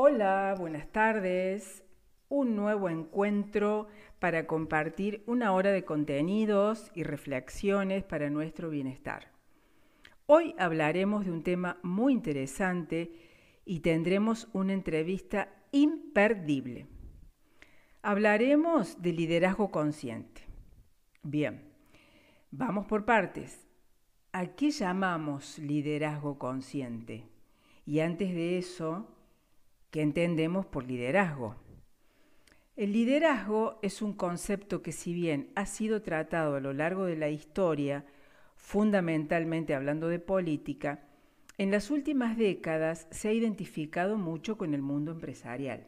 Hola, buenas tardes. Un nuevo encuentro para compartir una hora de contenidos y reflexiones para nuestro bienestar. Hoy hablaremos de un tema muy interesante y tendremos una entrevista imperdible. Hablaremos de liderazgo consciente. Bien, vamos por partes. ¿A qué llamamos liderazgo consciente? Y antes de eso, ¿Qué entendemos por liderazgo? El liderazgo es un concepto que si bien ha sido tratado a lo largo de la historia, fundamentalmente hablando de política, en las últimas décadas se ha identificado mucho con el mundo empresarial.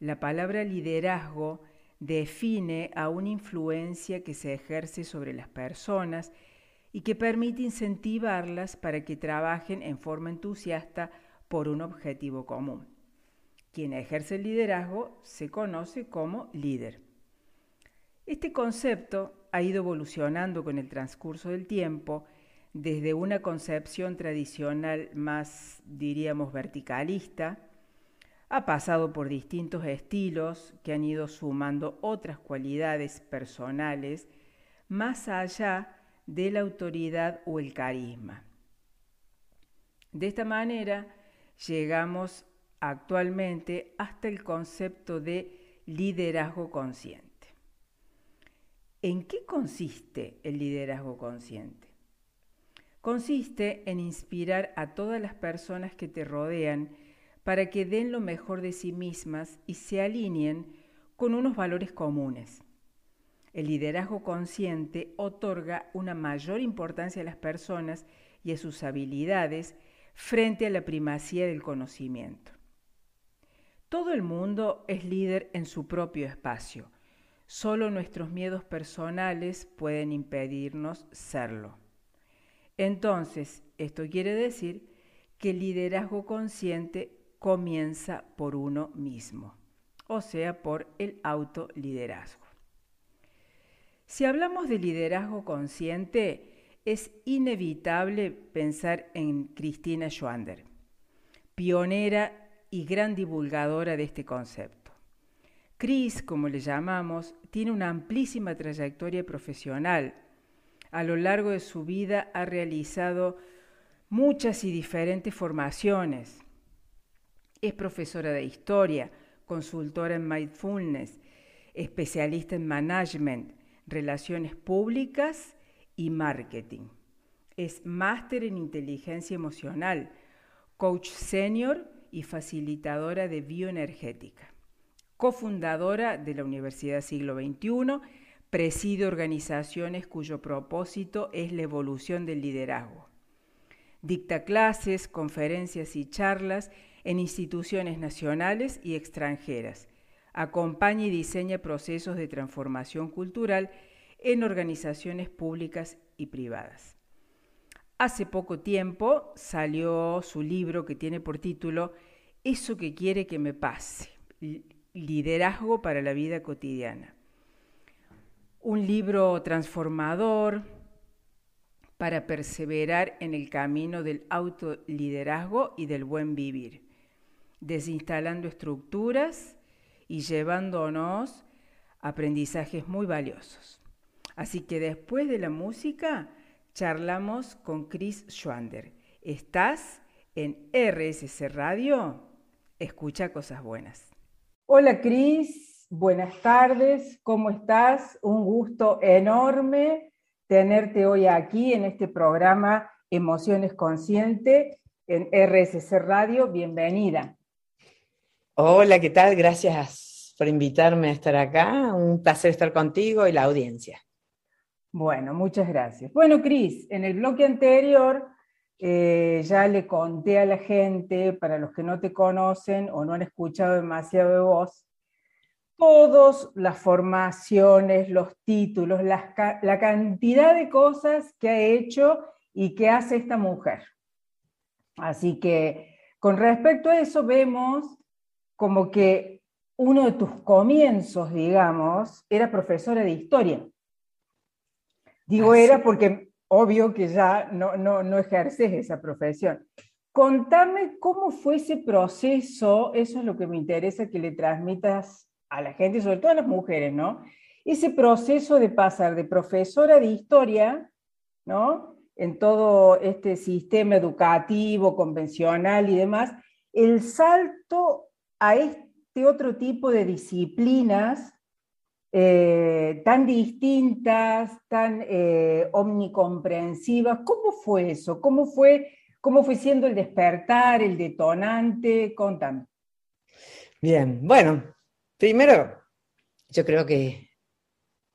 La palabra liderazgo define a una influencia que se ejerce sobre las personas y que permite incentivarlas para que trabajen en forma entusiasta por un objetivo común. Quien ejerce el liderazgo se conoce como líder. Este concepto ha ido evolucionando con el transcurso del tiempo desde una concepción tradicional más, diríamos, verticalista, ha pasado por distintos estilos que han ido sumando otras cualidades personales más allá de la autoridad o el carisma. De esta manera, llegamos actualmente hasta el concepto de liderazgo consciente. ¿En qué consiste el liderazgo consciente? Consiste en inspirar a todas las personas que te rodean para que den lo mejor de sí mismas y se alineen con unos valores comunes. El liderazgo consciente otorga una mayor importancia a las personas y a sus habilidades frente a la primacía del conocimiento. Todo el mundo es líder en su propio espacio. Solo nuestros miedos personales pueden impedirnos serlo. Entonces, esto quiere decir que el liderazgo consciente comienza por uno mismo, o sea, por el autoliderazgo. Si hablamos de liderazgo consciente, es inevitable pensar en Cristina Schwander, pionera y gran divulgadora de este concepto. Cris, como le llamamos, tiene una amplísima trayectoria profesional. A lo largo de su vida ha realizado muchas y diferentes formaciones. Es profesora de historia, consultora en mindfulness, especialista en management, relaciones públicas y marketing. Es máster en inteligencia emocional, coach senior y facilitadora de bioenergética. Cofundadora de la Universidad Siglo XXI, preside organizaciones cuyo propósito es la evolución del liderazgo. Dicta clases, conferencias y charlas en instituciones nacionales y extranjeras. Acompaña y diseña procesos de transformación cultural en organizaciones públicas y privadas. Hace poco tiempo salió su libro que tiene por título Eso que quiere que me pase, liderazgo para la vida cotidiana. Un libro transformador para perseverar en el camino del autoliderazgo y del buen vivir, desinstalando estructuras y llevándonos aprendizajes muy valiosos. Así que después de la música, charlamos con Chris Schwander. ¿Estás en RSC Radio? Escucha cosas buenas. Hola Chris, buenas tardes, ¿cómo estás? Un gusto enorme tenerte hoy aquí en este programa Emociones Consciente en RSC Radio. Bienvenida. Hola, ¿qué tal? Gracias por invitarme a estar acá. Un placer estar contigo y la audiencia. Bueno, muchas gracias. Bueno, Cris, en el bloque anterior eh, ya le conté a la gente, para los que no te conocen o no han escuchado demasiado de vos, todas las formaciones, los títulos, la cantidad de cosas que ha hecho y que hace esta mujer. Así que con respecto a eso vemos como que uno de tus comienzos, digamos, era profesora de historia. Digo era porque obvio que ya no, no, no ejerces esa profesión. contame cómo fue ese proceso, eso es lo que me interesa que le transmitas a la gente, sobre todo a las mujeres, ¿no? Ese proceso de pasar de profesora de historia, ¿no? En todo este sistema educativo, convencional y demás, el salto a este otro tipo de disciplinas eh, tan distintas, tan eh, omnicomprensivas. ¿Cómo fue eso? ¿Cómo fue, ¿Cómo fue siendo el despertar, el detonante? Contame. Bien, bueno, primero yo creo que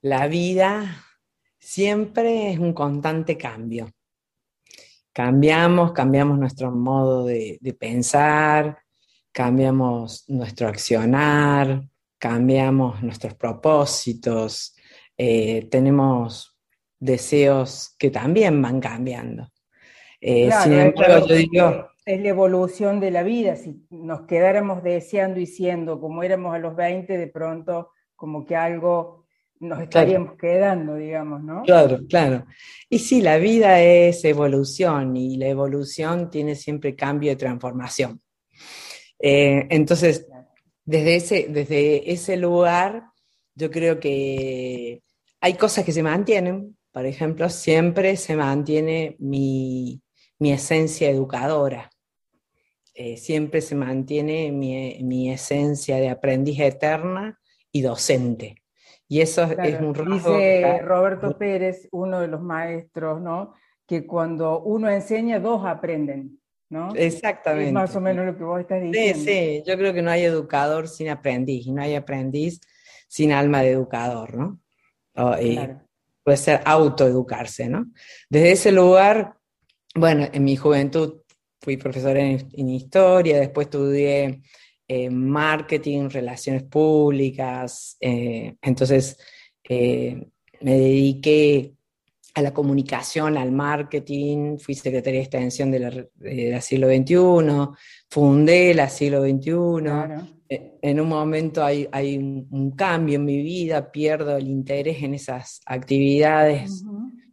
la vida siempre es un constante cambio. Cambiamos, cambiamos nuestro modo de pensar, cambiamos nuestro accionar, cambiamos nuestros propósitos, eh, tenemos deseos que también van cambiando. Eh, sin embargo, yo digo... Es la evolución de la vida, si nos quedáramos deseando y siendo como éramos a los 20, de pronto como que algo nos estaríamos quedando, digamos, ¿no? Claro, claro. Y sí, la vida es evolución y la evolución tiene siempre cambio y transformación. Eh, entonces, desde ese, desde ese lugar, yo creo que hay cosas que se mantienen. Por ejemplo, siempre se mantiene mi, esencia educadora. Eh, siempre se mantiene mi, esencia de aprendiz eterna y docente. Y eso es un rasgo Dice Roberto Pérez, uno de los maestros, ¿no? Que cuando uno enseña, dos aprenden. Exactamente. Es más o menos lo que vos estás diciendo. Sí, sí, yo creo que no hay educador sin aprendiz y no hay aprendiz sin alma de educador, ¿no? Puede ser autoeducarse, ¿no? Desde ese lugar, bueno, en mi juventud fui profesora en, historia, después estudié eh, marketing, relaciones públicas, eh, entonces eh, me dediqué a la comunicación, al marketing, fui secretaria de extensión de la, siglo XXI, fundé la siglo XXI. E, en un momento hay, un, cambio en mi vida, pierdo el interés en esas actividades.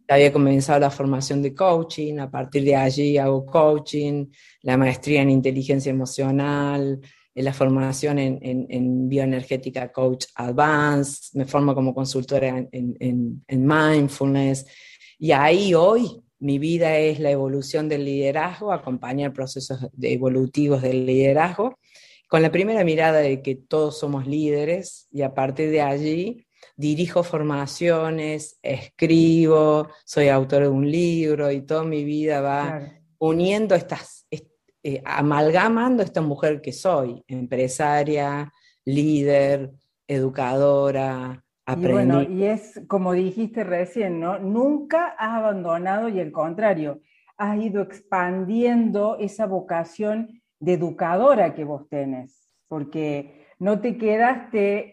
Había comenzado la formación de coaching, a partir de allí hago coaching, la maestría en inteligencia emocional, la formación en, bioenergética coach advanced, me formo como consultora en, mindfulness y ahí hoy mi vida es la evolución del liderazgo, acompañar procesos evolutivos del liderazgo, con la primera mirada de que todos somos líderes y a partir de allí dirijo formaciones, escribo, soy autor de un libro y toda mi vida va uniendo estas, eh, amalgamando esta mujer que soy, empresaria, líder, educadora, y bueno, y es como dijiste recién, ¿no? Nunca has abandonado y al contrario, has ido expandiendo esa vocación de educadora que vos tenés, porque no te quedaste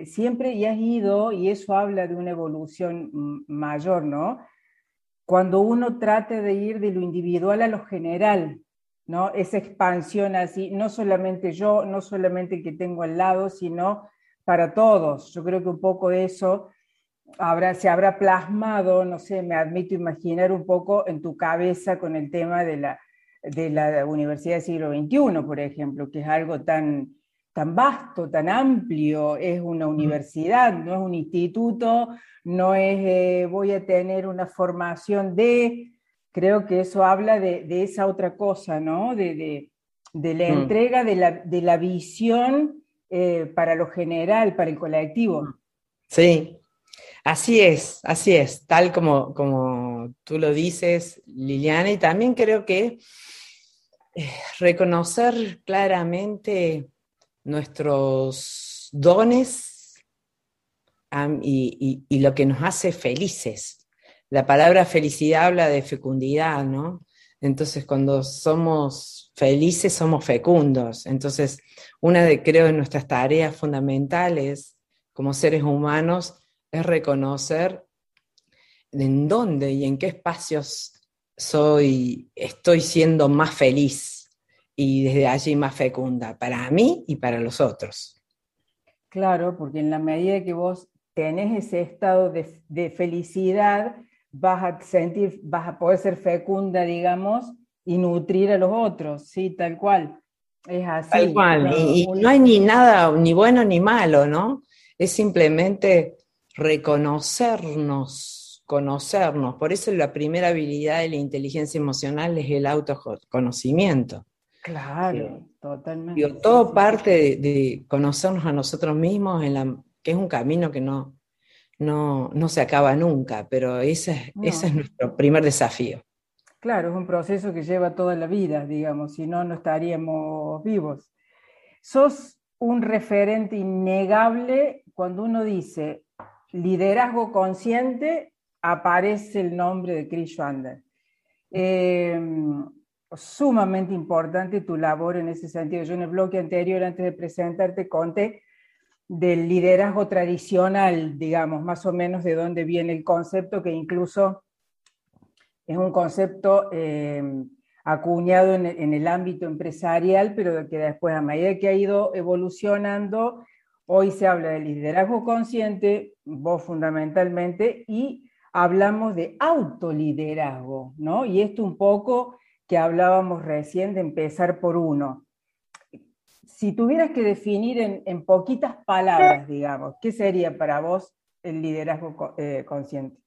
eh, siempre y has ido, y eso habla de una evolución mayor, ¿no? Cuando uno trata de ir de lo individual a lo general, ¿no? Esa expansión así, no solamente yo, no solamente el que tengo al lado, sino para todos. Yo creo que un poco eso habrá, se habrá plasmado, no sé, me admito imaginar un poco en tu cabeza con el tema de la, de la Universidad del siglo XXI, por ejemplo, que es algo tan, tan vasto, tan amplio, es una universidad, no es un instituto, no es eh, voy a tener una formación de, creo que eso habla de, de esa otra cosa, ¿no? De, de, de la mm. entrega de la, de la visión eh, para lo general, para el colectivo. Sí, así es, así es, tal como, como tú lo dices, Liliana, y también creo que eh, reconocer claramente nuestros dones y, y, lo que nos hace felices. La palabra felicidad habla de fecundidad, ¿no? Entonces, cuando somos felices, somos fecundos. Entonces, una de, creo, de nuestras tareas fundamentales como seres humanos es reconocer en dónde y en qué espacios soy, estoy siendo más feliz y desde allí más fecunda, para mí y para los otros. Claro, porque en la medida que vos tenés ese estado de felicidad, vas a sentir, vas a poder ser fecunda, digamos, y nutrir a los otros, sí, tal cual. Es así. Tal cual. y, no hay ni nada, ni bueno ni malo, ¿no? Es simplemente reconocernos, conocernos. Por eso la primera habilidad de la inteligencia emocional es el autoconocimiento. Claro, totalmente. todo parte de, conocernos a nosotros mismos, en la, que es un camino que no, no, no se acaba nunca, pero ese, ese es nuestro primer desafío. Claro, es un proceso que lleva toda la vida, digamos, si no, no estaríamos vivos. Sos un referente innegable cuando uno dice liderazgo consciente, aparece el nombre de Chris Schwander. Em, sumamente importante tu labor en ese sentido. Yo en el bloque anterior, antes de presentarte, conté del liderazgo tradicional, digamos, más o menos de dónde viene el concepto, que incluso es un concepto em, acuñado en, en, el ámbito empresarial, pero que después, a medida que ha ido evolucionando, hoy se habla de liderazgo consciente, vos fundamentalmente, y hablamos de autoliderazgo, ¿no? Y esto un poco que hablábamos recién de empezar por uno. Si tuvieras que definir en, poquitas palabras, digamos, ¿qué sería para vos el liderazgo eh, consciente?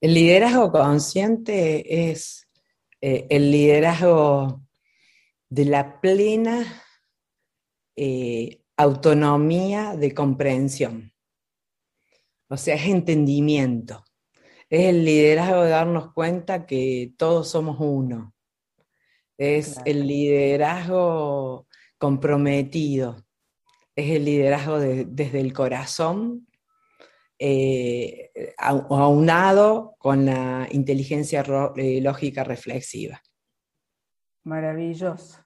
El liderazgo consciente es eh, el liderazgo de la plena eh, autonomía de comprensión. O sea, es entendimiento. Es el liderazgo de darnos cuenta que todos somos uno, es el liderazgo comprometido, es el liderazgo desde el corazón, eh, aunado con la inteligencia eh, lógica reflexiva. Maravilloso.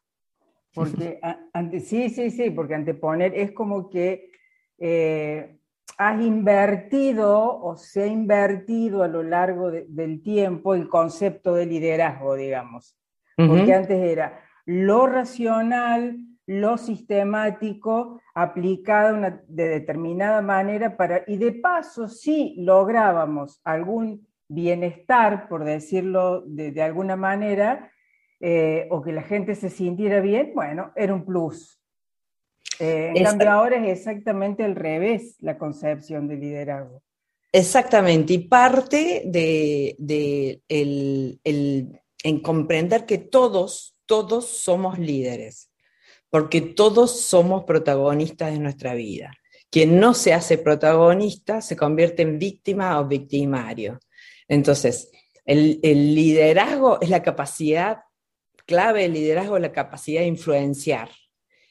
Porque sí, sí, sí, porque anteponer es como que eh, has invertido o se ha invertido a lo largo del tiempo el concepto de liderazgo, digamos porque antes era lo racional, lo sistemático, aplicado de determinada manera para, y de paso, si lográbamos algún bienestar, por decirlo de, alguna manera, eh, o que la gente se sintiera bien, bueno, era un plus. Eh, en cambio ahora es exactamente al revés la concepción de liderazgo. Exactamente, y parte de, el, en comprender que todos, todos somos líderes, porque todos somos protagonistas de nuestra vida. Quien no se hace protagonista se convierte en víctima o victimario. Entonces, el, liderazgo es la capacidad, clave del liderazgo es la capacidad de influenciar.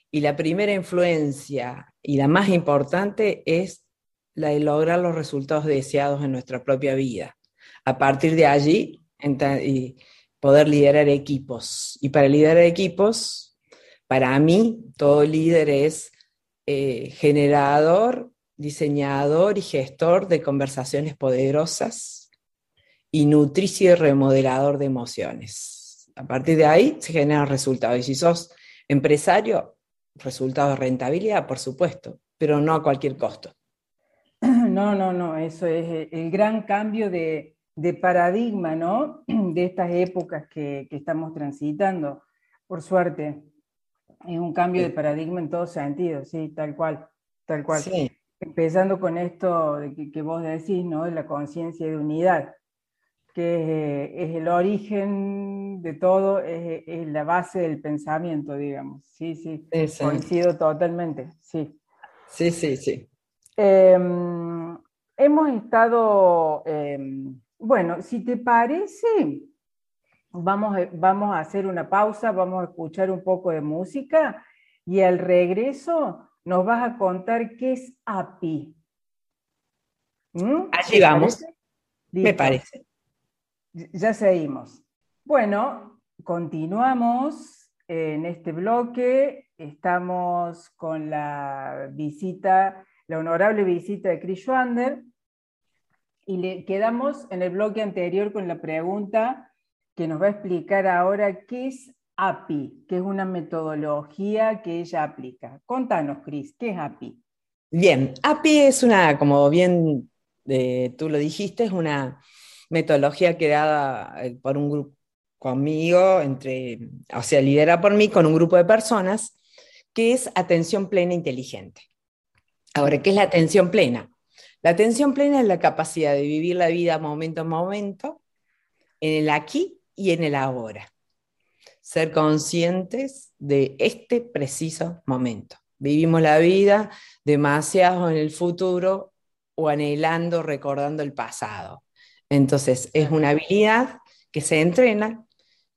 Y la primera influencia y la más importante es la de lograr los resultados deseados en nuestra propia vida. A partir de allí, poder liderar equipos. Y para liderar equipos, para mí, todo líder es eh, generador, diseñador y gestor de conversaciones poderosas y nutricio y remodelador de emociones. A partir de ahí se generan resultados. Y si sos empresario, resultados de rentabilidad, por supuesto, pero no a cualquier costo. No, no, no, eso es el gran cambio de, paradigma, ¿no? De estas épocas que, estamos transitando. Por suerte, es un cambio de paradigma en todos sentidos, sí, tal cual, tal cual. Empezando con esto de que, vos decís, ¿no? De la conciencia de unidad, que es, el origen de todo, es, la base del pensamiento, digamos. Sí, sí, coincido totalmente, sí. Sí, sí, sí. Em, hemos estado... Em, bueno, si te parece, vamos a, vamos a hacer una pausa, vamos a escuchar un poco de música y al regreso nos vas a contar qué es API. ¿Mm? Allí vamos. Me parece. Ya seguimos. Bueno, continuamos en este bloque. Estamos con la visita, la honorable visita de Chris Schwander y le quedamos en el bloque anterior con la pregunta que nos va a explicar ahora qué es API, que es una metodología que ella aplica. Contanos, Cris, ¿qué es API? Bien, API es una, como bien eh, tú lo dijiste, es una metodología creada eh, por un grupo conmigo, entre, o sea, lidera por mí con un grupo de personas, que es atención plena inteligente. Ahora, ¿qué es la atención plena? La atención plena es la capacidad de vivir la vida momento a momento, en el aquí y en el ahora. Ser conscientes de este preciso momento. Vivimos la vida demasiado en el futuro o anhelando, recordando el pasado. Entonces, es una habilidad que se entrena,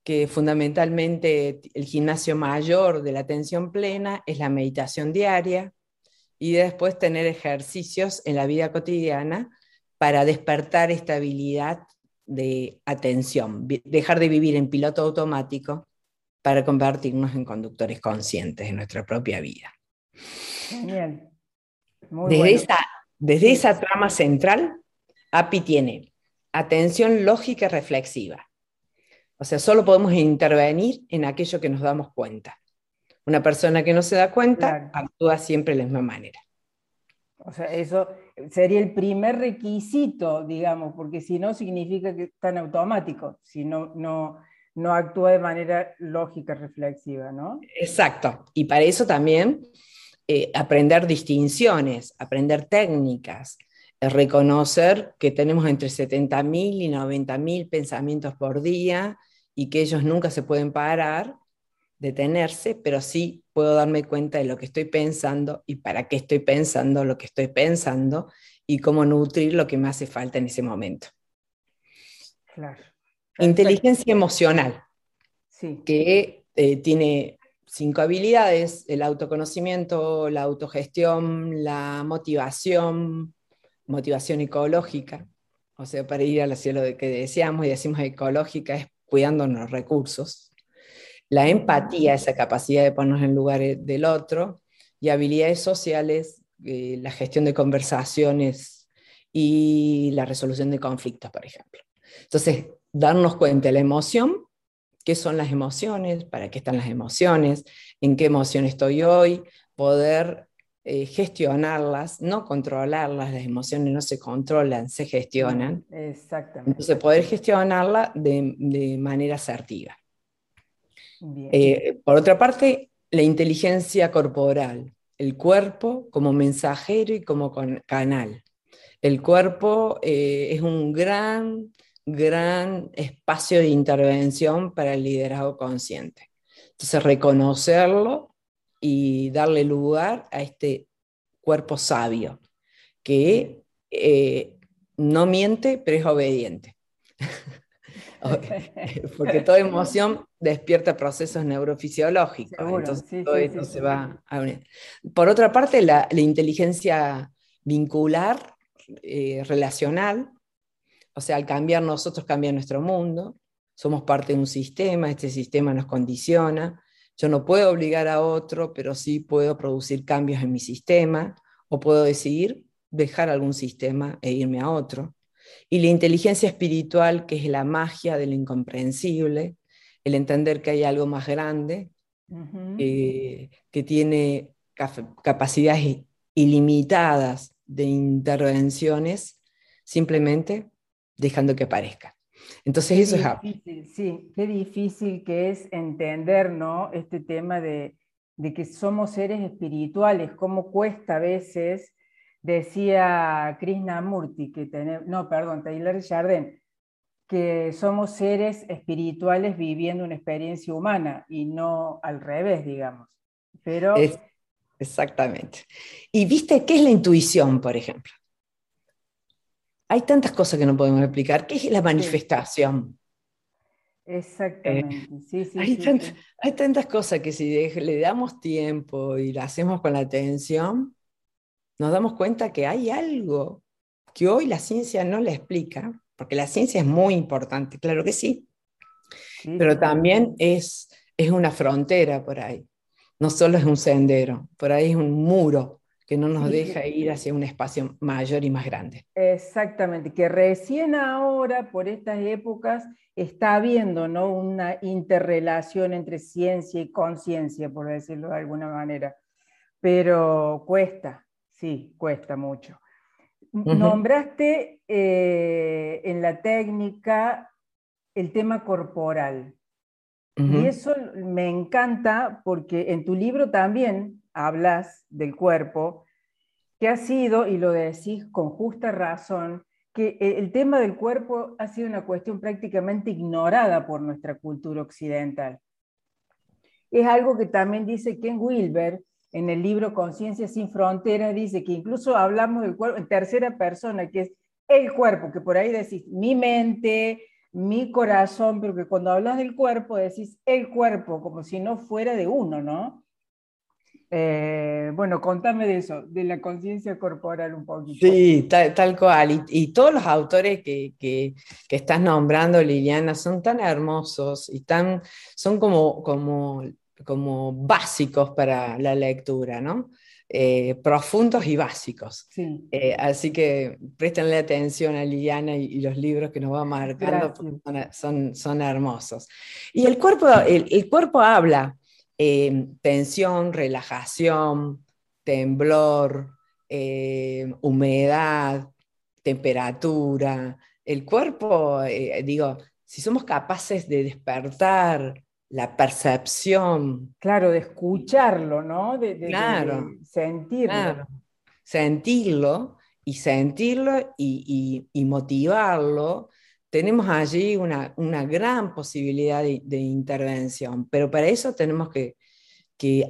que fundamentalmente el gimnasio mayor de la atención plena es la meditación diaria y después tener ejercicios en la vida cotidiana para despertar esta habilidad de atención, dejar de vivir en piloto automático para convertirnos en conductores conscientes de nuestra propia vida. Genial. desde, esa, desde esa trama central, API tiene atención lógica y reflexiva. O sea, solo podemos intervenir en aquello que nos damos cuenta. Una persona que no se da cuenta actúa siempre de la misma manera. O sea, eso sería el primer requisito, digamos, porque si no significa que está en automático, si no, no, no actúa de manera lógica, reflexiva, ¿no? Exacto. Y para eso también eh, aprender distinciones, aprender técnicas, eh, reconocer que tenemos entre 70.000 y 90.000 pensamientos por día y que ellos nunca se pueden parar, detenerse, pero sí puedo darme cuenta de lo que estoy pensando y para qué estoy pensando lo que estoy pensando y cómo nutrir lo que me hace falta en ese momento. Claro. Inteligencia emocional, sí. que eh, tiene cinco habilidades, el autoconocimiento, la autogestión, la motivación, motivación ecológica, o sea, para ir al cielo de que deseamos y decimos ecológica es cuidando los recursos, la empatía, esa capacidad de ponernos en lugar del otro, y habilidades sociales, eh, la gestión de conversaciones y la resolución de conflictos, por ejemplo. Entonces, darnos cuenta de la emoción qué son las emociones, para qué están las emociones, en qué emoción estoy hoy, poder eh, gestionarlas, no controlarlas, las emociones no se controlan, se gestionan. Exactamente. Entonces, poder gestionarla de, manera asertiva. Eh, por otra parte, la inteligencia corporal, el cuerpo como mensajero y como canal. El cuerpo eh, es un gran gran espacio de intervención para el liderazgo consciente. Entonces, reconocerlo y darle lugar a este cuerpo sabio, que eh, no miente, pero es obediente. Porque toda emoción despierta procesos neurofisiológicos. entonces, todo esto se va a unir. Por otra parte, la, inteligencia vincular, eh, relacional, o sea, al cambiar nosotros cambia nuestro mundo, somos parte de un sistema, este sistema nos condiciona. Yo no puedo obligar a otro, pero sí puedo producir cambios en mi sistema o puedo decidir dejar algún sistema e irme a otro. Y la inteligencia espiritual, que es la magia de lo incomprensible, el entender que hay algo más grande, eh, que tiene capacidades ilimitadas de intervenciones, simplemente dejando que aparezca. Entonces eso es difícil, Sí, qué difícil que es entender ¿no? este tema de, que somos seres espirituales, cómo cuesta a veces, decía Krishnamurti, que tenemos, no, perdón, Taylor Jardin, que somos seres espirituales viviendo una experiencia humana y no al revés, digamos. Pero... exactamente. Y viste, ¿qué es la intuición, por ejemplo? hay tantas cosas que no podemos explicar. ¿Qué es la manifestación? Exactamente. sí, sí, hay, tantas cosas que si le damos tiempo y la hacemos con la atención, nos damos cuenta que hay algo que hoy la ciencia no le explica, porque la ciencia es muy importante, claro que sí, pero también es, es una frontera por ahí. No solo es un sendero, por ahí es un muro que no nos deja ir hacia un espacio mayor y más grande. Exactamente, que recién ahora, por estas épocas, está habiendo ¿no? una interrelación entre ciencia y conciencia, por decirlo de alguna manera. Pero cuesta, sí, cuesta mucho. Nombraste eh, en la técnica el tema corporal. Y eso me encanta porque en tu libro también hablas del cuerpo, que ha sido, y lo decís con justa razón, que eh, el tema del cuerpo ha sido una cuestión prácticamente ignorada por nuestra cultura occidental. Es algo que también dice Ken Wilber en el libro Conciencia sin Fronteras, dice que incluso hablamos del cuerpo en tercera persona, que es el cuerpo, que por ahí decís mi mente, mi corazón, pero que cuando hablas del cuerpo decís el cuerpo, como si no fuera de uno, ¿no? Eh, bueno, contame de eso, de la conciencia corporal un poquito. Sí, tal, cual. Y, todos los autores que, que, estás nombrando, Liliana, son tan hermosos y tan, son como, como, como básicos para la lectura, ¿no? Eh, profundos y básicos. Eh, así que préstenle atención a Liliana y, los libros que nos va marcando, son, son, hermosos. Y el cuerpo, el, cuerpo habla eh, tensión, relajación, temblor, humedad, temperatura. El cuerpo, digo, si somos capaces de despertar la percepción. Claro, de escucharlo, ¿no? De, claro, sentirlo. sentirlo y sentirlo y, motivarlo. Tenemos allí una, gran posibilidad de, intervención, pero para eso tenemos que,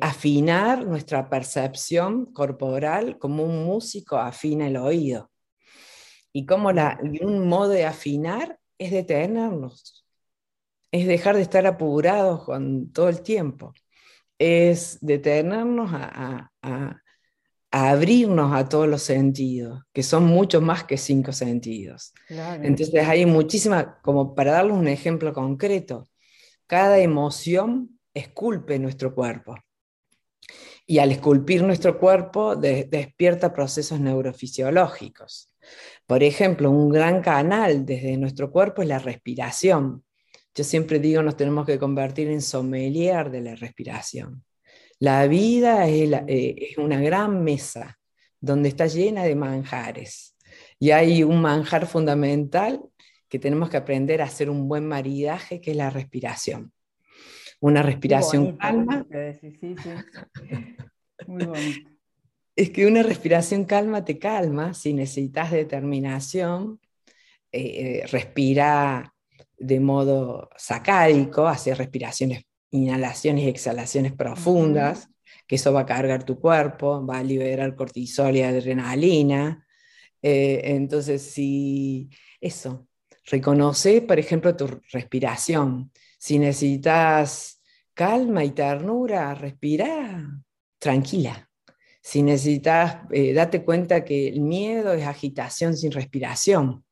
afinar nuestra percepción corporal como un músico afina el oído. Y, como la, y un modo de afinar es detenernos es dejar de estar apurados con todo el tiempo, es detenernos a, abrirnos a todos los sentidos, que son mucho más que cinco sentidos. Entonces hay muchísima, como para darles un ejemplo concreto, cada emoción esculpe nuestro cuerpo. Y al esculpir nuestro cuerpo despierta procesos neurofisiológicos. Por ejemplo, un gran canal desde nuestro cuerpo es la respiración. Yo siempre digo, nos tenemos que convertir en sommelier de la respiración. La vida eh, es, una gran mesa donde está llena de manjares. Y hay un manjar fundamental que tenemos que aprender a hacer un buen maridaje, que es la respiración. Una respiración calma. Muy bonito. Es que una respiración calma te calma, si necesitas determinación, eh, eh, respira de modo sacádico, hacer respiraciones, inhalaciones y exhalaciones profundas, que eso va a cargar tu cuerpo, va a liberar cortisol y adrenalina. Eh, entonces, si eso, reconoce, por ejemplo, tu respiración. Si necesitas calma y ternura, respira tranquila. Si necesitas, eh, date cuenta que el miedo es agitación sin respiración.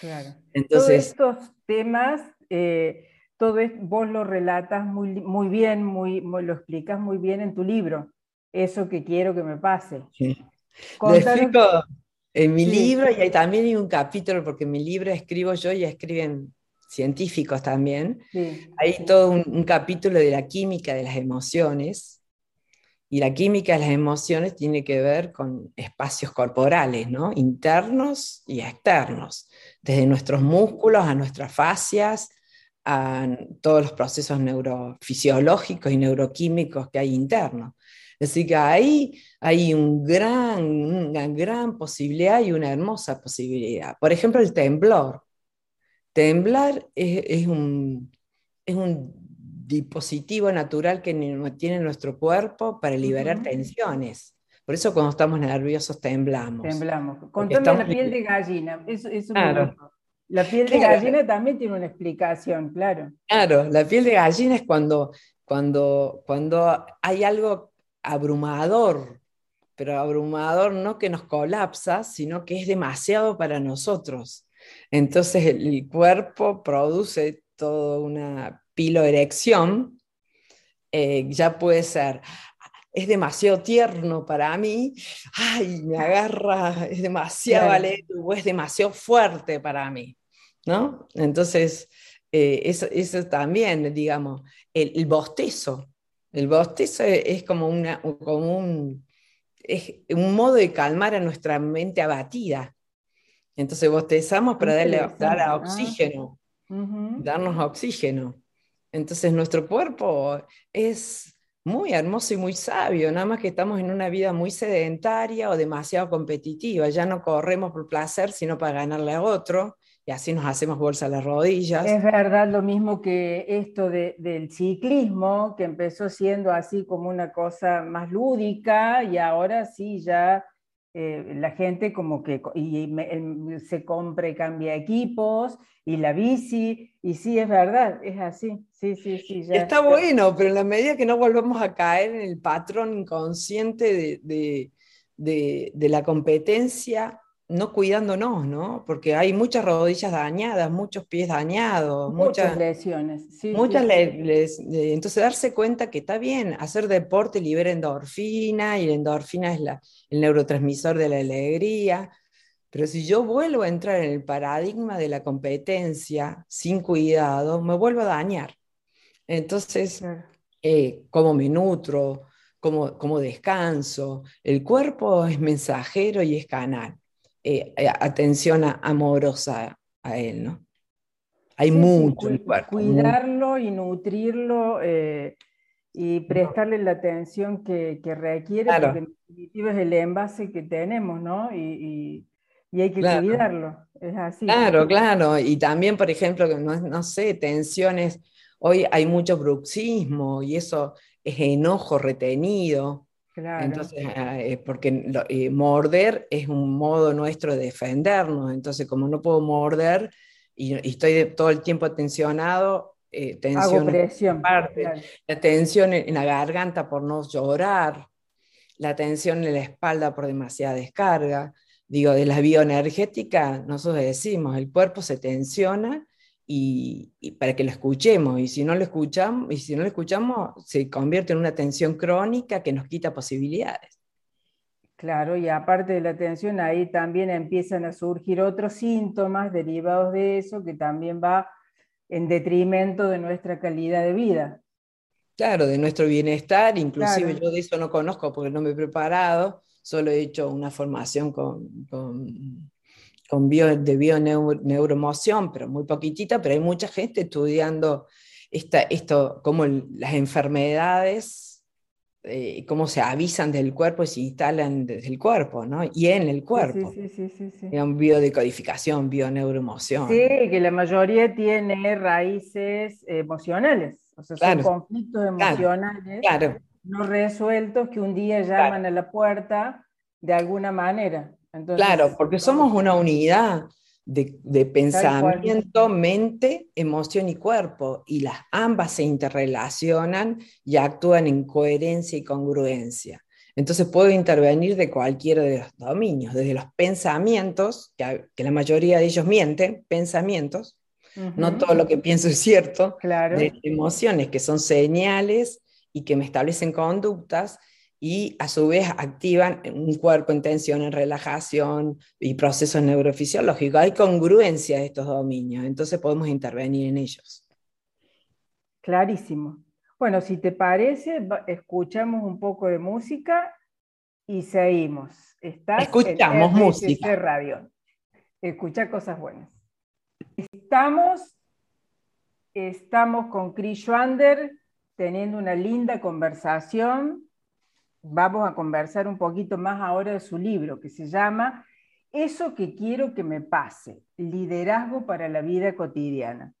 Claro. Entonces, Todos estos temas, eh, todo es, vos lo relatas muy, muy bien, muy, lo explicas muy bien en tu libro. Eso que quiero que me pase. Sí. Lo explico en mi libro y hay, también hay un capítulo, porque en mi libro escribo yo y escriben científicos también. hay todo un, capítulo de la química de las emociones, y la química de las emociones tiene que ver con espacios corporales, ¿no? internos y externos, desde nuestros músculos a nuestras fascias, a todos los procesos neurofisiológicos y neuroquímicos que hay internos. Así que ahí hay un gran, una gran posibilidad y una hermosa posibilidad. Por ejemplo, el temblor. Temblar es, un, es un dispositivo natural que tiene nuestro cuerpo para liberar tensiones. Por eso cuando estamos nerviosos temblamos. Temblamos. Contame la piel de gallina. La piel de gallina también tiene una explicación, claro. Claro, la piel de gallina es cuando, cuando, cuando hay algo abrumador, pero abrumador no que nos colapsa, sino que es demasiado para nosotros. Entonces el cuerpo produce toda una piloerección, eh, ya puede ser, es demasiado tierno para mí, ay, me agarra, es demasiado o es demasiado fuerte para mí, ¿no? Entonces, eh, eso, también, digamos, el, bostezo, el bostezo es, como, una, como un, es un modo de calmar a nuestra mente abatida. Entonces bostezamos para darle dar oxígeno darnos oxígeno. Entonces nuestro cuerpo es muy hermoso y muy sabio, nada más que estamos en una vida muy sedentaria o demasiado competitiva, ya no corremos por placer, sino para ganarle a otro, y así nos hacemos bolsa a las rodillas. Es verdad lo mismo que esto del ciclismo, que empezó siendo así como una cosa más lúdica y ahora sí ya eh, la gente como que y, se compra y cambia equipos y la bici, y sí, es verdad, es así, sí, sí, sí. está, bueno, pero en la medida que no volvemos a caer en el patrón inconsciente de, de la competencia, no cuidándonos, ¿no? Porque hay muchas rodillas dañadas, muchos pies dañados, muchas, lesiones. muchas entonces darse cuenta que está bien, hacer deporte libera endorfina y la endorfina es la, el neurotransmisor de la alegría. Pero si yo vuelvo a entrar en el paradigma de la competencia sin cuidado, me vuelvo a dañar. Entonces, eh, cómo me nutro, cómo, cómo descanso, el cuerpo es mensajero y es canal. Eh, eh, atención amorosa a él, ¿no? Hay mucho Cuidarlo y nutrirlo eh, y prestarle la atención que, requiere, porque en definitiva es el envase que tenemos, ¿no? Y, hay que cuidarlo, es así. Claro, claro. Y también, por ejemplo, no, no sé, tensiones, hoy hay mucho bruxismo y eso es enojo retenido. Entonces, ah, porque eh, morder es un modo nuestro de defendernos, entonces como no puedo morder y, estoy todo el tiempo tensionado, eh, tensión presión, parte, la tensión en, la garganta por no llorar, la tensión en la espalda por demasiada descarga. Digo, de la bioenergética, nosotros decimos, el cuerpo se tensiona y, para que lo escuchemos. Y si no lo escuchamos, y si no lo escuchamos, se convierte en una tensión crónica que nos quita posibilidades. Claro, y aparte de la tensión, ahí también empiezan a surgir otros síntomas derivados de eso que también va en detrimento de nuestra calidad de vida. Claro, de nuestro bienestar, inclusive yo de eso no conozco porque no me he preparado, solo he hecho una formación con, con con bio, de bioneuromoción, pero muy poquitita, pero hay mucha gente estudiando esta, esto, cómo las enfermedades, eh, cómo se avisan del cuerpo y se instalan desde el cuerpo, ¿no? Y en el cuerpo. Sí, sí, sí, sí, biodecodificación, bioneuromoción. Sí, que la mayoría tiene raíces emocionales, o sea, son conflictos emocionales no resueltos que un día llaman a la puerta de alguna manera claro, porque somos una unidad de, pensamiento, mente, emoción y cuerpo, y las ambas se interrelacionan y actúan en coherencia y congruencia. Entonces puedo intervenir de cualquiera de los dominios, desde los pensamientos, que, la mayoría de ellos mienten, pensamientos, no todo lo que pienso es cierto, claro. de emociones que son señales y que me establecen conductas, y a su vez activan un cuerpo en tensión, en relajación y procesos neurofisiológicos. Hay congruencia de estos dominios, entonces podemos intervenir en ellos. Clarísimo. Bueno, si te parece, escuchamos un poco de música y seguimos. Escuchamos música. Radio. Escucha cosas buenas. Estamos, estamos con Chris Schwander teniendo una linda conversación vamos a conversar un poquito más ahora de su libro, que se llama Eso que quiero que me pase, liderazgo para la vida cotidiana.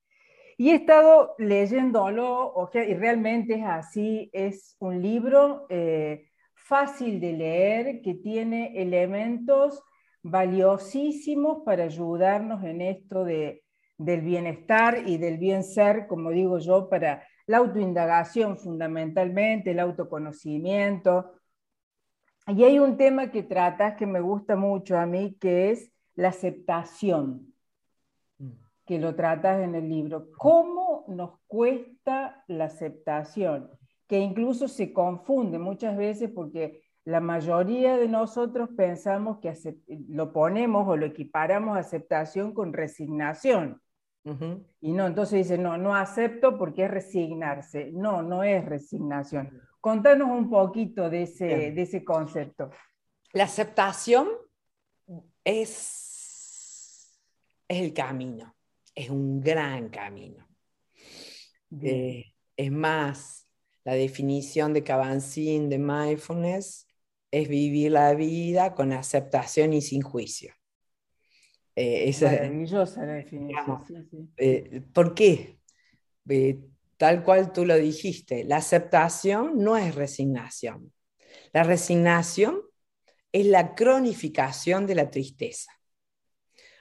Y he estado leyéndolo, y realmente es así, es un libro eh, fácil de leer, que tiene elementos valiosísimos para ayudarnos en esto de, del bienestar y del bien ser, como digo yo, para la autoindagación fundamentalmente, el autoconocimiento. Y hay un tema que tratas que me gusta mucho a mí, que es la aceptación, mm. que lo tratas en el libro. ¿Cómo nos cuesta la aceptación? Que incluso se confunde muchas veces porque la mayoría de nosotros pensamos que lo ponemos o lo equiparamos a aceptación con resignación. Y no, entonces dice, no, no acepto porque es resignarse. No, no es resignación. Contanos un poquito de ese, de ese concepto. La aceptación es, es el camino, es un gran camino. Eh, es más, la definición de Cabancín de mindfulness es vivir la vida con aceptación y sin juicio. Eh, Maravillosa la definición. Eh, ¿Por qué? tal cual tú lo dijiste, la aceptación no es resignación. La resignación es la cronificación de la tristeza.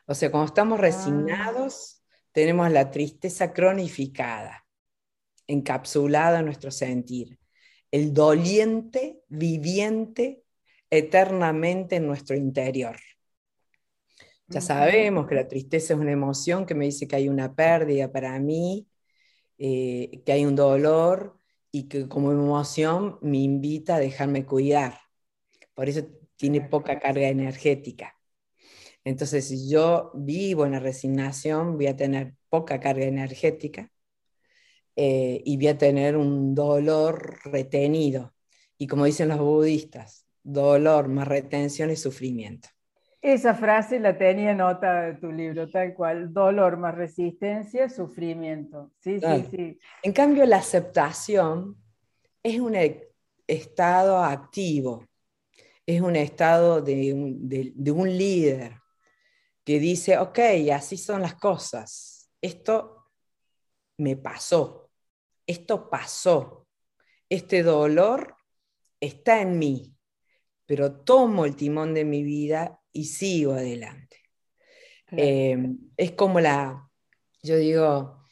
O sea, cuando estamos ah. resignados, tenemos la tristeza cronificada, encapsulada en nuestro sentir. El doliente viviente eternamente en nuestro interior. Ya sabemos que la tristeza es una emoción que me dice que hay una pérdida para mí, eh, que hay un dolor y que como emoción me invita a dejarme cuidar. Por eso tiene poca carga energética. Entonces, si yo vivo en la resignación, voy a tener poca carga energética eh, y voy a tener un dolor retenido. Y como dicen los budistas, dolor más retención y sufrimiento. Esa frase la tenía nota de tu libro, tal cual, dolor más resistencia, sufrimiento. Sí, sí, sí. En cambio, la aceptación es un e, estado activo, es un estado de un, líder que dice, ok, así son las cosas, esto me pasó, esto pasó, este dolor está en mí, pero tomo el timón de mi vida y sigo adelante. Em, es como la, yo digo,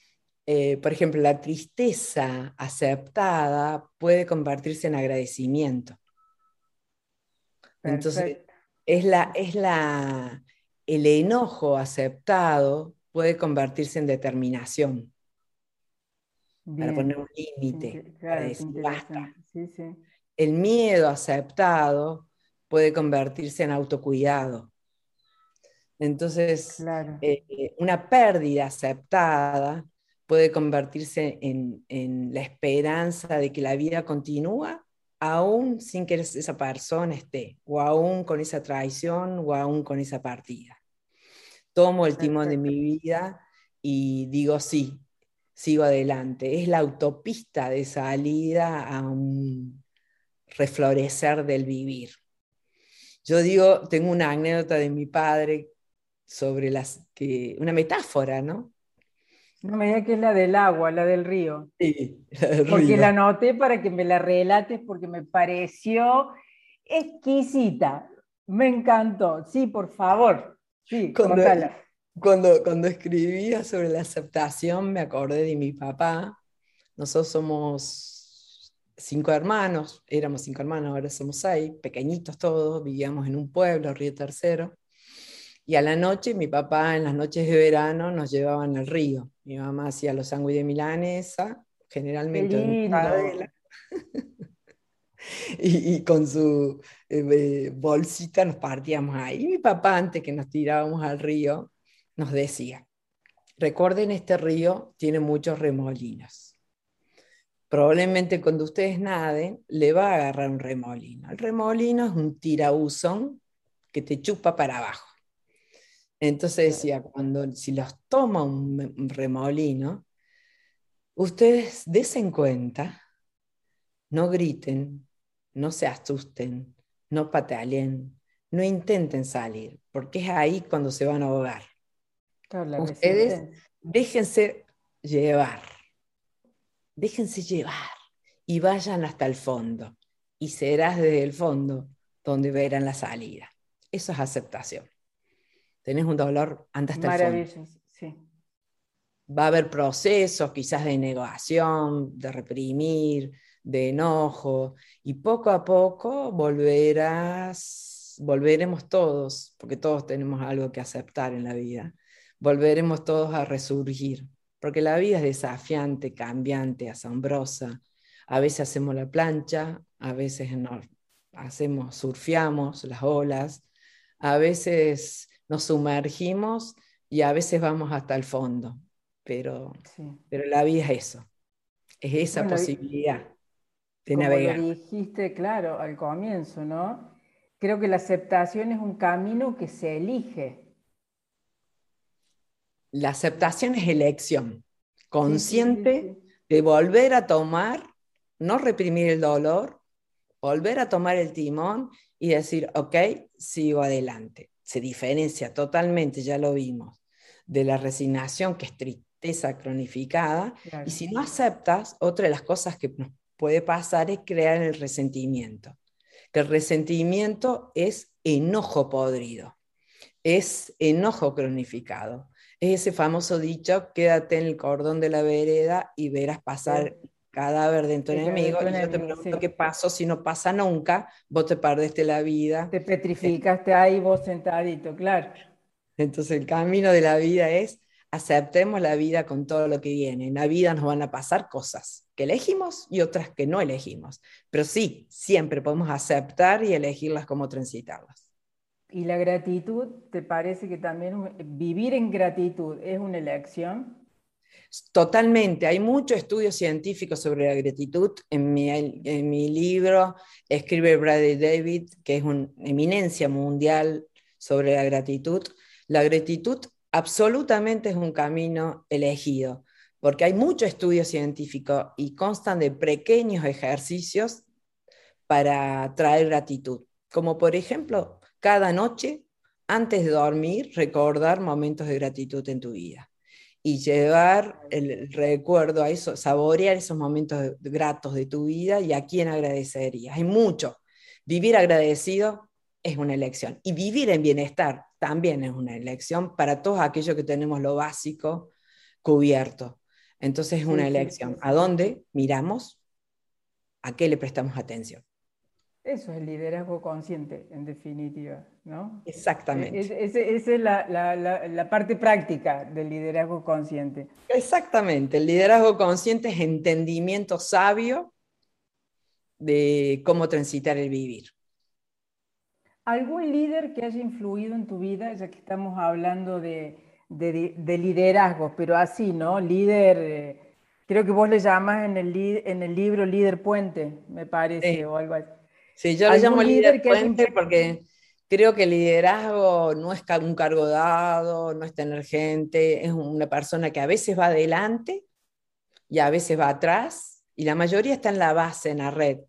eh, por ejemplo, la tristeza aceptada puede convertirse en agradecimiento. Entonces, es la, es la, el enojo aceptado puede convertirse en determinación. Para poner un límite, El miedo aceptado puede convertirse en autocuidado. Entonces, eh, una pérdida aceptada puede convertirse en, en, la esperanza de que la vida continúa aún sin que esa persona esté, o aún con esa traición, o aún con esa partida. Tomo el timón de mi vida y digo sí, sigo adelante. Es la autopista de salida a un reflorecer del vivir. Yo digo, tengo una anécdota de mi padre sobre las que, una metáfora, ¿no? No me digas que es la del agua, la del río. Sí, Porque la anoté para que me la relates porque me pareció exquisita. Me encantó. Sí, por favor. Sí, cuando, cuando, cuando escribía sobre la aceptación me acordé de mi papá. Nosotros somos cinco hermanos, éramos cinco hermanos, ahora somos seis, pequeñitos todos, vivíamos en un pueblo, Río Tercero. Y a la noche, mi papá en las noches de verano nos llevaban al río. Mi mamá hacía los sándwiches de milanesa, generalmente en y, y, con su eh, eh, bolsita nos partíamos ahí. Y mi papá, antes que nos tirábamos al río, nos decía, recuerden, este río tiene muchos remolinos. Probablemente cuando ustedes naden, le va a agarrar un remolino. El remolino es un tirauzón que te chupa para abajo. Entonces decía, cuando si los toma un remolino, ustedes desen cuenta, no griten, no se asusten, no patalen, no intenten salir, porque es ahí cuando se van a ahogar. ustedes déjense llevar, déjense llevar y vayan hasta el fondo. Y serás desde el fondo donde verán la salida. Eso es aceptación tenés un dolor antes hasta Maravilloso, sí. Va a haber procesos quizás de negación, de reprimir, de enojo, y poco a poco volverás, volveremos todos, porque todos tenemos algo que aceptar en la vida, volveremos todos a resurgir, porque la vida es desafiante, cambiante, asombrosa. A veces hacemos la plancha, a veces no, hacemos, surfeamos las olas, a veces nos sumergimos y a veces vamos hasta el fondo, pero, pero la vida es eso, es esa posibilidad de como navegar. Lo dijiste, claro, al comienzo, ¿no? Creo que la aceptación es un camino que se elige. La aceptación es elección consciente de volver a tomar, no reprimir el dolor, volver a tomar el timón y decir, ok, sigo adelante. Se diferencia totalmente, ya lo vimos, de la resignación, que es tristeza cronificada. Y si no aceptas, otra de las cosas que nos puede pasar es crear el resentimiento. Que el resentimiento es enojo podrido, es enojo cronificado. Es ese famoso dicho, quédate en el cordón de la vereda y verás pasar cadáver de tu enemigo. Y yo te pregunto qué pasó, si no pasa nunca, vos te perdiste la vida. Te petrificaste ahí vos sentadito, claro. Entonces el camino de la vida es aceptemos la vida con todo lo que viene. En la vida nos van a pasar cosas que elegimos y otras que no elegimos. Pero sí, siempre podemos aceptar y elegirlas como transitarlas. ¿Y la gratitud, te parece que también vivir en gratitud es una elección? Totalmente. Hay mucho estudio científico sobre la gratitud. En mi, en mi libro escribe Bradley David, que es una eminencia mundial sobre la gratitud. La gratitud absolutamente es un camino elegido, porque hay mucho estudio científico y constan de pequeños ejercicios para traer gratitud, como por ejemplo cada noche, antes de dormir, recordar momentos de gratitud en tu vida y llevar el recuerdo a eso, saborear esos momentos gratos de tu vida y a quién agradecerías. Hay mucho. Vivir agradecido es una elección y vivir en bienestar también es una elección para todos aquellos que tenemos lo básico cubierto. Entonces es una elección. ¿A dónde miramos? ¿A qué le prestamos atención? Eso es el liderazgo consciente, en definitiva, ¿no? Exactamente. esa es la, parte práctica del liderazgo consciente. Exactamente. El liderazgo consciente es entendimiento sabio de cómo transitar el vivir. ¿Algún líder que haya influido en tu vida, ya que estamos hablando de, liderazgo, pero así, ¿no? Líder, eh, creo que vos le llamas en el, en el libro líder puente, me parece, o algo así. Sí, yo le llamo líder, puente porque creo que el liderazgo no es un cargo dado, no es tener gente, es una persona que a veces va adelante y a veces va atrás, y la mayoría está en la base, en la red,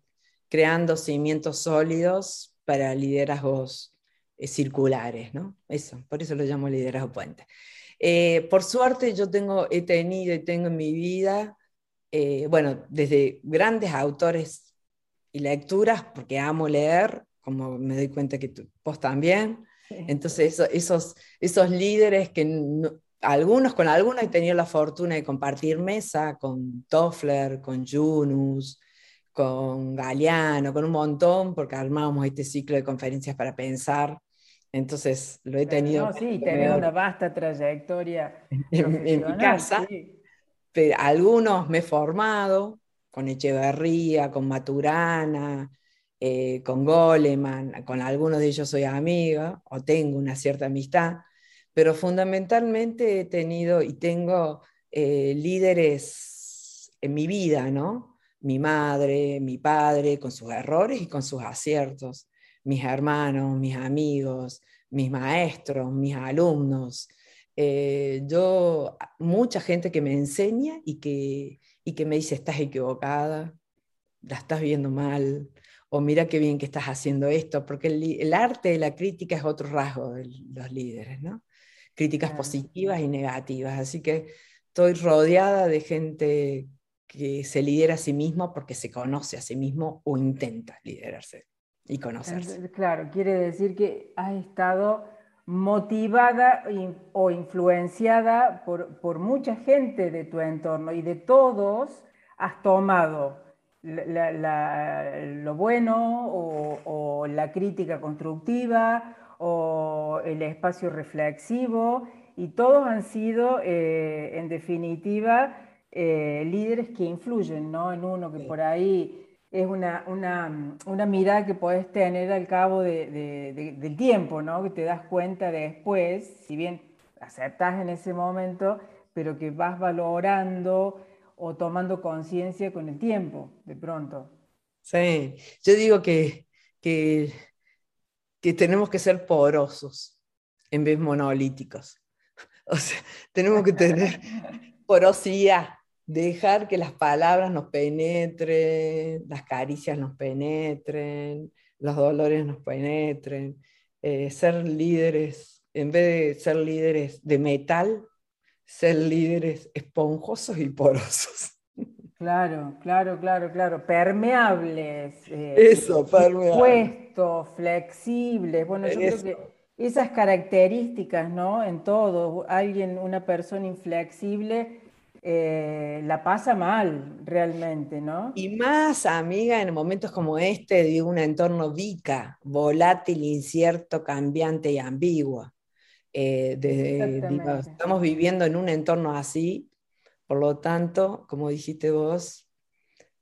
creando cimientos sólidos para liderazgos eh, circulares, ¿no? Eso, por eso lo llamo liderazgo puente. Eh, por suerte yo tengo, he tenido y tengo en mi vida, eh, bueno, desde grandes autores y lecturas, porque amo leer, como me doy cuenta que tú, vos también. Entonces, esos, esos líderes que algunos, con algunos he tenido la fortuna de compartir mesa, con Toffler, con Yunus, con Galeano, con un montón, porque armábamos este ciclo de conferencias para pensar. Entonces, lo he tenido. No, sí, tenés una vasta trayectoria en, en mi casa. Pero algunos me he formado, con Echeverría, con Maturana, eh, con Goleman, con algunos de ellos soy amiga o tengo una cierta amistad, pero fundamentalmente he tenido y tengo eh, líderes en mi vida, ¿no? Mi madre, mi padre, con sus errores y con sus aciertos, mis hermanos, mis amigos, mis maestros, mis alumnos. Eh, yo, mucha gente que me enseña y que, y que me dice, estás equivocada, la estás viendo mal, o mira qué bien que estás haciendo esto, porque el, arte de la crítica es otro rasgo de los líderes, ¿no? Críticas positivas y negativas, así que estoy rodeada de gente que se lidera a sí mismo porque se conoce a sí mismo o intenta liderarse y conocerse. Claro, quiere decir que has estado motivada o influenciada por, mucha gente de tu entorno y de todos has tomado lo bueno o, la crítica constructiva o el espacio reflexivo y todos han sido eh, en definitiva eh, líderes que influyen ¿no? en uno que por ahí es una, una, mirada que puedes tener al cabo del tiempo, ¿no? Que te das cuenta después, si bien aceptas en ese momento, pero que vas valorando o tomando conciencia con el tiempo, de pronto. Sí, yo digo que, que, que tenemos que ser porosos en vez monolíticos. O sea, tenemos que tener porosidad, dejar que las palabras nos penetren, las caricias nos penetren, los dolores nos penetren, eh, ser líderes, en vez de ser líderes de metal, ser líderes esponjosos y porosos. Claro, claro, claro, claro. Permeables. Eh, Eso, permeables. Puestos, flexibles. Bueno, yo creo que esas características, ¿no? En todo, alguien, una persona inflexible, eh, la pasa mal realmente, ¿no? Y más, amiga, en momentos como este, de un entorno vica, volátil, incierto, cambiante y ambiguo. Eh, estamos viviendo en un entorno así, por lo tanto, como dijiste vos,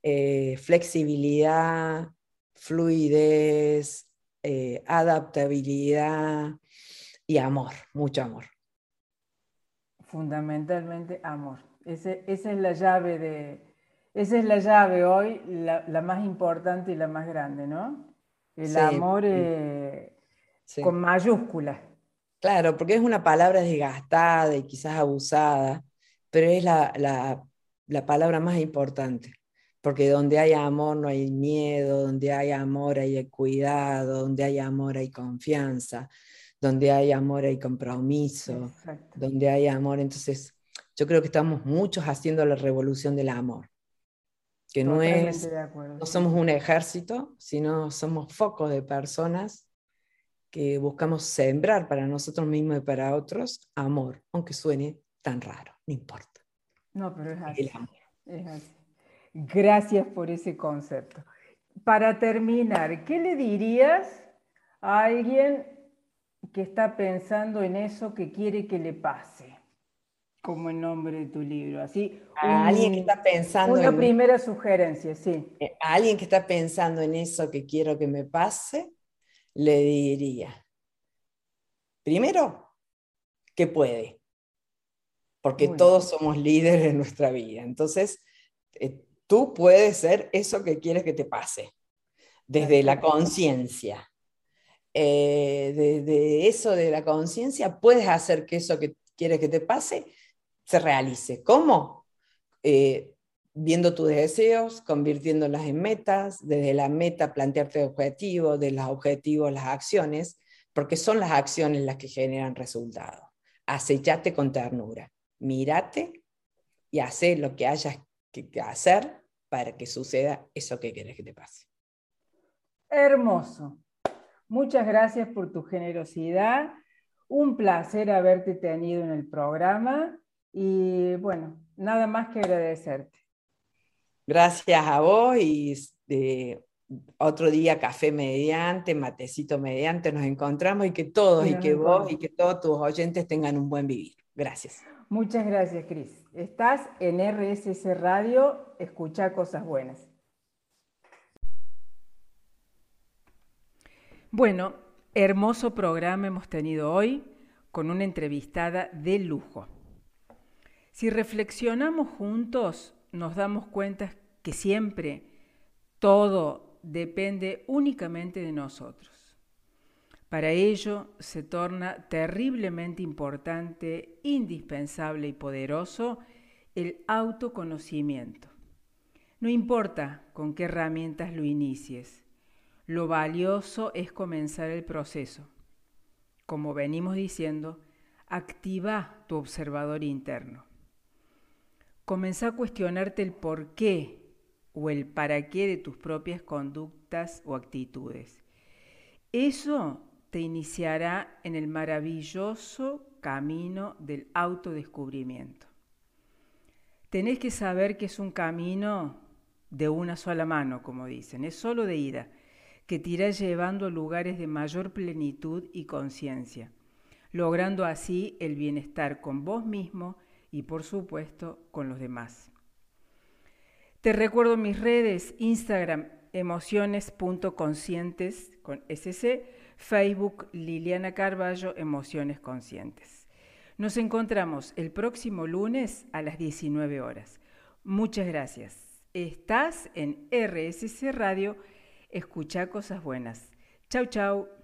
eh, flexibilidad, fluidez, adaptabilidad y amor, mucho amor. Fundamentalmente amor. Esa es la llave de, esa es la llave hoy, la, más importante y la más grande, ¿no? El amor con mayúsculas. Claro, porque es una palabra desgastada y quizás abusada, pero es la, palabra más importante, porque donde hay amor no hay miedo, donde hay amor hay cuidado, donde hay amor hay confianza, donde hay amor hay compromiso, donde hay amor, entonces yo creo que estamos muchos haciendo la revolución del amor, que no es, no somos un ejército, sino somos focos de personas que buscamos sembrar para nosotros mismos y para otros amor, aunque suene tan raro no importa. No, pero es así. Es así. Gracias por ese concepto. Para terminar, ¿qué le dirías a alguien que está pensando en eso que quiere que le pase? Como el nombre de tu libro. Así, a alguien que está pensando. Una primera sugerencia, sí. Eh, a alguien que está pensando en eso que quiero que me pase, le diría: primero, que puede porque todos somos líderes en nuestra vida. Entonces, eh, tú puedes ser eso que quieres que te pase, desde la conciencia. Eh, desde eso de la conciencia, puedes hacer que eso que quieres que te pase se realice. ¿Cómo? Eh, viendo tus deseos, convirtiéndolas en metas, desde la meta plantearte objetivos, de los objetivos las acciones, porque son las acciones las que generan resultados. Acechate con ternura mírate y hace lo que hayas que hacer para que suceda eso que quieres que te pase. Hermoso. Muchas gracias por tu generosidad. Un placer haberte tenido en el programa y bueno, nada más que agradecerte. Gracias a vos y este, otro día café mediante, matecito mediante, nos encontramos y que todos y que vos y que todos tus oyentes tengan un buen vivir. Gracias. Muchas gracias, Cris. Estás en RSS Radio, escucha cosas buenas. Bueno, hermoso programa hemos tenido hoy con una entrevistada de lujo. Si reflexionamos juntos, nos damos cuenta que siempre todo depende únicamente de nosotros. Para ello se torna terriblemente importante, indispensable y poderoso el autoconocimiento. No importa con qué herramientas lo inicies, lo valioso es comenzar el proceso. Como venimos diciendo, activa tu observador interno. Comenzá a cuestionarte el por qué o el para qué de tus propias conductas o actitudes. Eso te iniciará en el maravilloso camino del autodescubrimiento. Tenés que saber que es un camino de una sola mano, como dicen, es solo de ida, que te irá llevando a lugares de mayor plenitud y conciencia, logrando así el bienestar con vos mismo y por supuesto con los demás. Te recuerdo mis redes, Instagram, emociones.conscientes con SC, Facebook Liliana Carballo, Emociones Conscientes. Nos encontramos el próximo lunes a las 19 horas. Muchas gracias. Estás en RSC Radio. Escucha cosas buenas. Chau, chau.